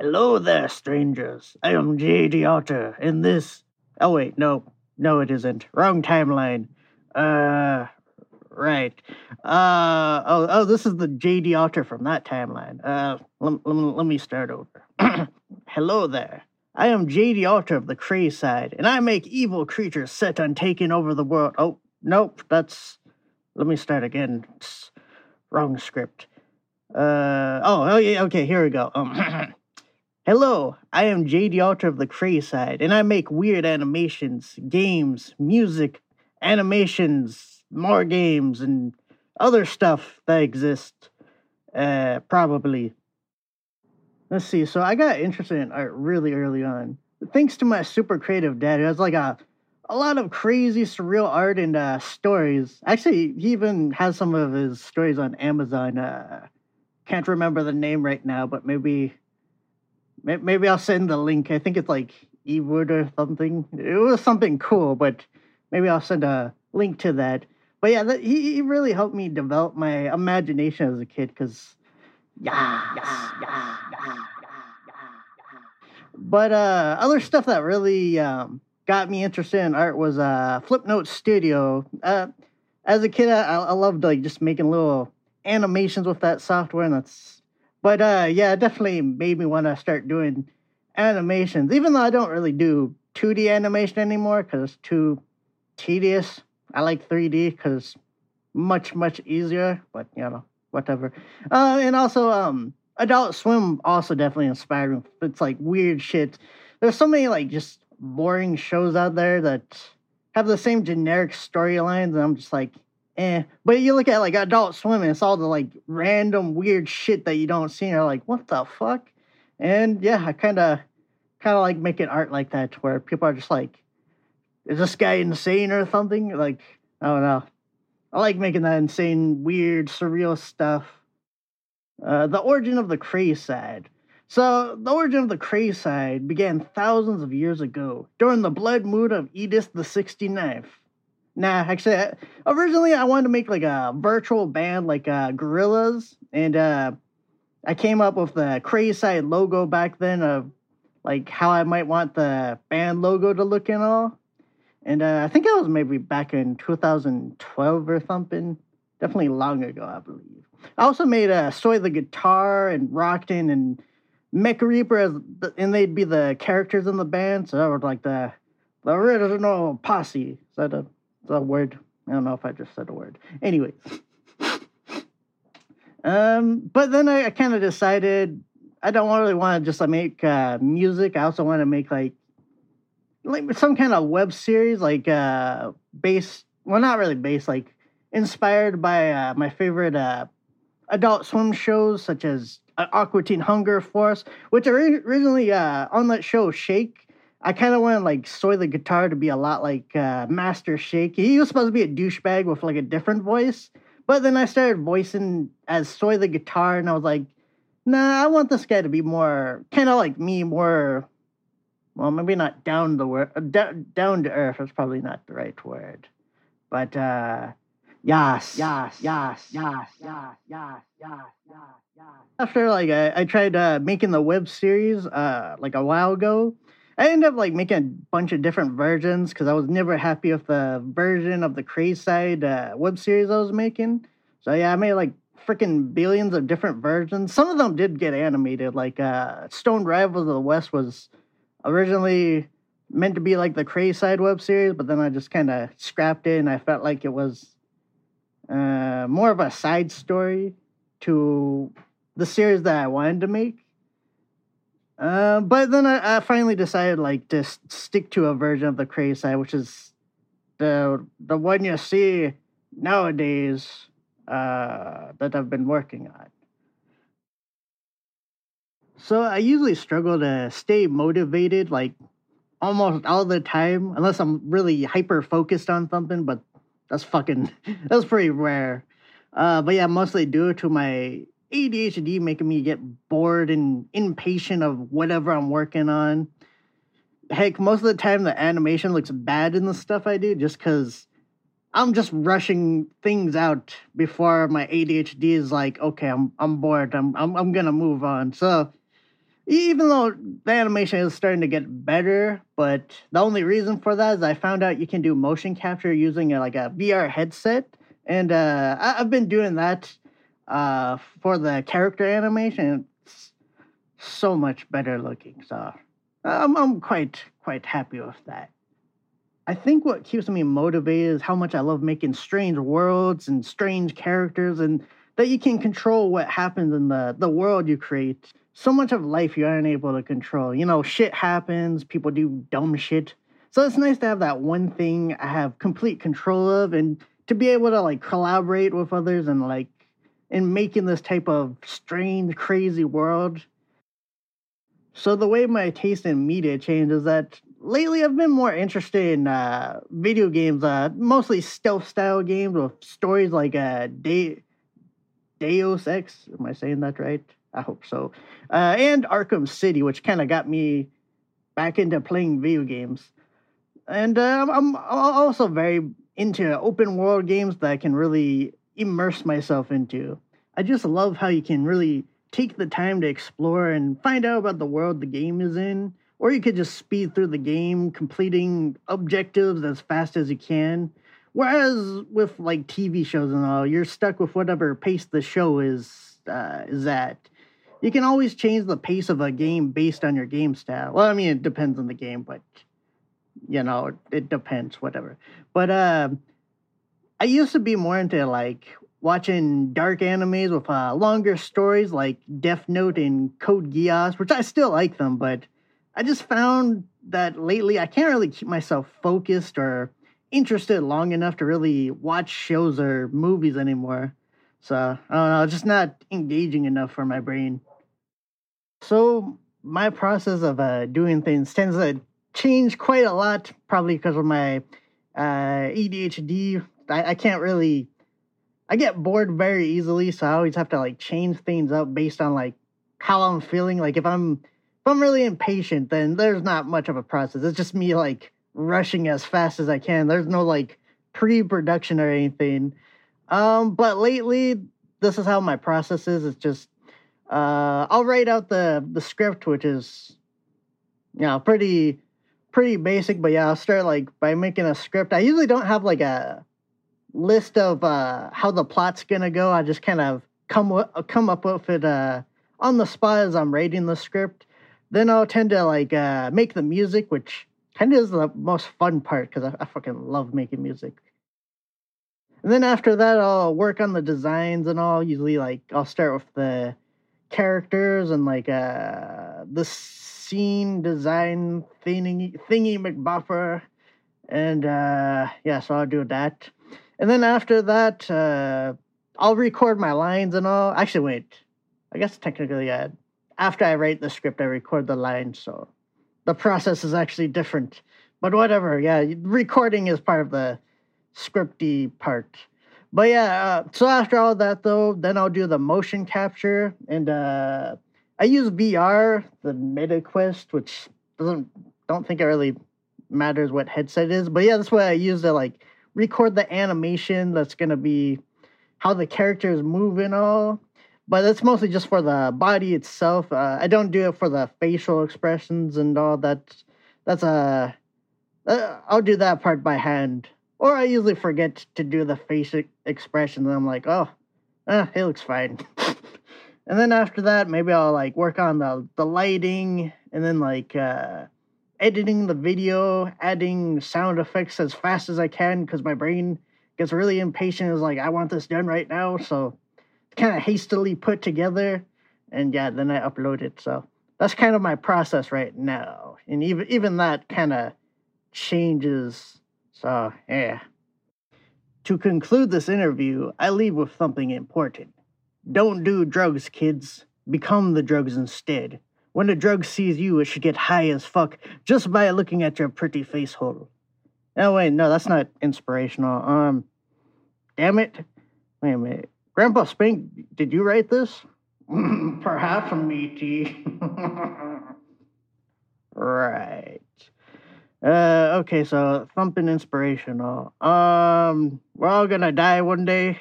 Hello there, strangers. I am J.D. Alturre, and this. Oh, wait, no. No, it isn't. Wrong timeline. Uh. Right. Uh. Oh, oh this is the J.D. Alturre from that timeline. Uh. Let, let, let me start over. Hello there. I am J.D. Alturre of the Crazed Side, and I make evil creatures set on taking over the world. Oh, nope. That's. Let me start again. It's wrong script. Uh. Oh, oh yeah, okay, here we go. Um. Hello, I am JD Alturre of the Crazed Side, and I make weird animations, games, music, animations, more games, and other stuff that exist. Uh, probably. Let's see. So I got interested in art really early on, thanks to my super creative dad. He has like a a lot of crazy surreal art and uh, stories. Actually, he even has some of his stories on Amazon. Uh, can't remember the name right now, but maybe Maybe I'll send the link. I think it's like eWord or something. It was something cool, but maybe I'll send a link to that. But yeah, that, he, he really helped me develop my imagination as a kid because, yeah, yeah, yeah, yeah, But uh, other stuff that really um, got me interested in art was uh, Flipnote Studio. Uh, as a kid, I, I loved like just making little animations with that software, and that's but uh, yeah, it definitely made me want to start doing animations, even though I don't really do 2D animation anymore because it's too tedious. I like 3D because much much easier. But you know, whatever. Uh, and also, um, Adult Swim also definitely inspired me. It's like weird shit. There's so many like just boring shows out there that have the same generic storylines, and I'm just like, eh. But you look at like Adult Swim, and it's all the like random weird shit that you don't see, and you're like, what the fuck? And yeah, I kind of, kind of like making art like that, where people are just like, is this guy insane or something? Like, I don't know. I like making that insane, weird, surreal stuff. Uh, the origin of the Crazed Side. So, the origin of the Crazed Side began thousands of years ago during the blood moon of Edith the 69th. Nah, actually, I, originally I wanted to make like a virtual band like uh, Gorillaz, and uh, I came up with the Crazed Side logo back then of like how I might want the band logo to look and all. And uh, I think that was maybe back in 2012 or something. Definitely long ago, I believe. I also made a uh, Soy the guitar and Rockton and Mecha Reaper as the, and they'd be the characters in the band. So that was like the the original posse. Is that a the word. I don't know if I just said a word. Anyways. um, but then I, I kind of decided I don't really want to just like make uh, music. I also want to make like like some kind of web series, like uh, based. Well, not really based, like inspired by uh, my favorite uh, adult swim shows, such as uh, Aqua Teen Hunger Force, which originally uh, on that show Shake I kind of wanted like Soy the guitar to be a lot like uh, Master Shake. He was supposed to be a douchebag with like a different voice, but then I started voicing as Soy the guitar, and I was like, nah, I want this guy to be more kind of like me, more. Well, maybe not down the word, uh, down, down to earth. That's probably not the right word, but uh, yes, yes, yes, yes, yes, yes, yes, yes. After like I, I tried uh, making the web series uh, like a while ago, I ended up like making a bunch of different versions because I was never happy with the version of the Crazed Side uh, web series I was making. So yeah, I made like freaking billions of different versions. Some of them did get animated. Like uh, Stone Rivals of the West was originally meant to be like the Crazed Side web series, but then I just kind of scrapped it, and I felt like it was uh, more of a side story to the series that I wanted to make. Uh, but then I, I, finally decided like to stick to a version of the Crazed Side, which is the the one you see nowadays uh, that I've been working on. So I usually struggle to stay motivated like almost all the time, unless I'm really hyper focused on something. But that's fucking that's pretty rare. Uh, but yeah, mostly due to my ADHD making me get bored and impatient of whatever I'm working on. Heck, most of the time the animation looks bad in the stuff I do just because I'm just rushing things out before my ADHD is like, okay, I'm I'm bored. I'm I'm I'm gonna move on. So even though the animation is starting to get better, but the only reason for that is I found out you can do motion capture using a, like a VR headset, and uh, I, have been doing that uh, for the character animation. It's so much better looking, so I'm I'm quite quite happy with that. I think what keeps me motivated is how much I love making strange worlds and strange characters, and that you can control what happens in the the world you create so much of life you aren't able to control. You know, shit happens, people do dumb shit. So it's nice to have that one thing I have complete control of and to be able to like collaborate with others and like in making this type of strange, crazy world. So the way my taste in media changed is that lately I've been more interested in uh, video games, uh, mostly stealth style games with stories like uh, De- Deus Ex. Am I saying that right? I hope so. Uh, and Arkham City, which kind of got me back into playing video games. And uh, I'm also very into open world games that can really immerse myself into. I just love how you can really take the time to explore and find out about the world the game is in. Or you could just speed through the game, completing objectives as fast as you can. Whereas with like TV shows and all, you're stuck with whatever pace the show is uh, is at you can always change the pace of a game based on your game style. Well, I mean, it depends on the game, but you know, it depends, whatever. But uh, I used to be more into like watching dark animes with uh, longer stories like Death Note and Code Geass, which I still like them, but I just found that lately I can't really keep myself focused or interested long enough to really watch shows or movies anymore. So I don't know, just not engaging enough for my brain. So my process of uh, doing things tends to change quite a lot, probably because of my uh, ADHD. I, I can't really. I get bored very easily, so I always have to like change things up based on like how I'm feeling. Like if I'm if I'm really impatient, then there's not much of a process. It's just me like rushing as fast as I can. There's no like pre-production or anything. Um, but lately, this is how my process is. It's just uh, I'll write out the the script, which is you know pretty pretty basic. But yeah, I'll start like by making a script. I usually don't have like a list of uh, how the plot's gonna go. I just kind of come w- come up with it uh, on the spot as I'm writing the script. Then I'll tend to like uh, make the music, which kind of is the most fun part because I, I fucking love making music. And then after that, I'll work on the designs and all. Usually, like I'll start with the characters and like uh the scene design thingy thingy McBuffer. And uh yeah, so I'll do that. And then after that, uh I'll record my lines and all. Actually wait. I guess technically yeah. After I write the script I record the lines, so the process is actually different. But whatever, yeah, recording is part of the scripty part. But yeah, uh, so after all that though, then I'll do the motion capture and uh I use VR, the MetaQuest, which doesn't don't think it really matters what headset it is, but yeah, that's what I use to like record the animation that's gonna be how the characters move and all. But that's mostly just for the body itself. Uh, I don't do it for the facial expressions and all that. That's a. Uh, I'll do that part by hand. Or I usually forget to do the face expression, and I'm like, oh, eh, it looks fine. and then after that, maybe I'll like work on the the lighting, and then like uh, editing the video, adding sound effects as fast as I can because my brain gets really impatient. Is like, I want this done right now, so it's kind of hastily put together, and yeah, then I upload it. So that's kind of my process right now, and even even that kind of changes so, yeah. To conclude this interview, I leave with something important. Don't do drugs, kids. Become the drugs instead. When the drug sees you, it should get high as fuck just by looking at your pretty face hole. Oh, wait, no, that's not inspirational. Um, damn it. Wait a minute. Grandpa Spink, did you write this? Perhaps, matey. right. Uh, okay, so something inspirational. Um, we're all gonna die one day.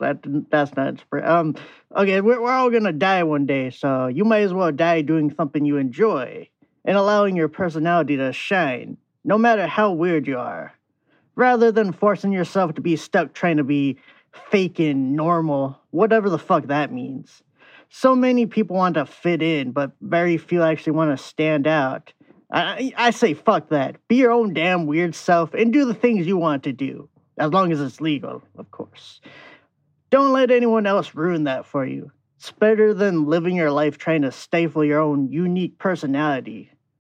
That that's not um. Okay, we're we're all gonna die one day, so you might as well die doing something you enjoy and allowing your personality to shine, no matter how weird you are, rather than forcing yourself to be stuck trying to be fake and normal, whatever the fuck that means. So many people want to fit in, but very few actually want to stand out. I, I say fuck that. Be your own damn weird self and do the things you want to do, as long as it's legal, of course. Don't let anyone else ruin that for you. It's better than living your life trying to stifle your own unique personality.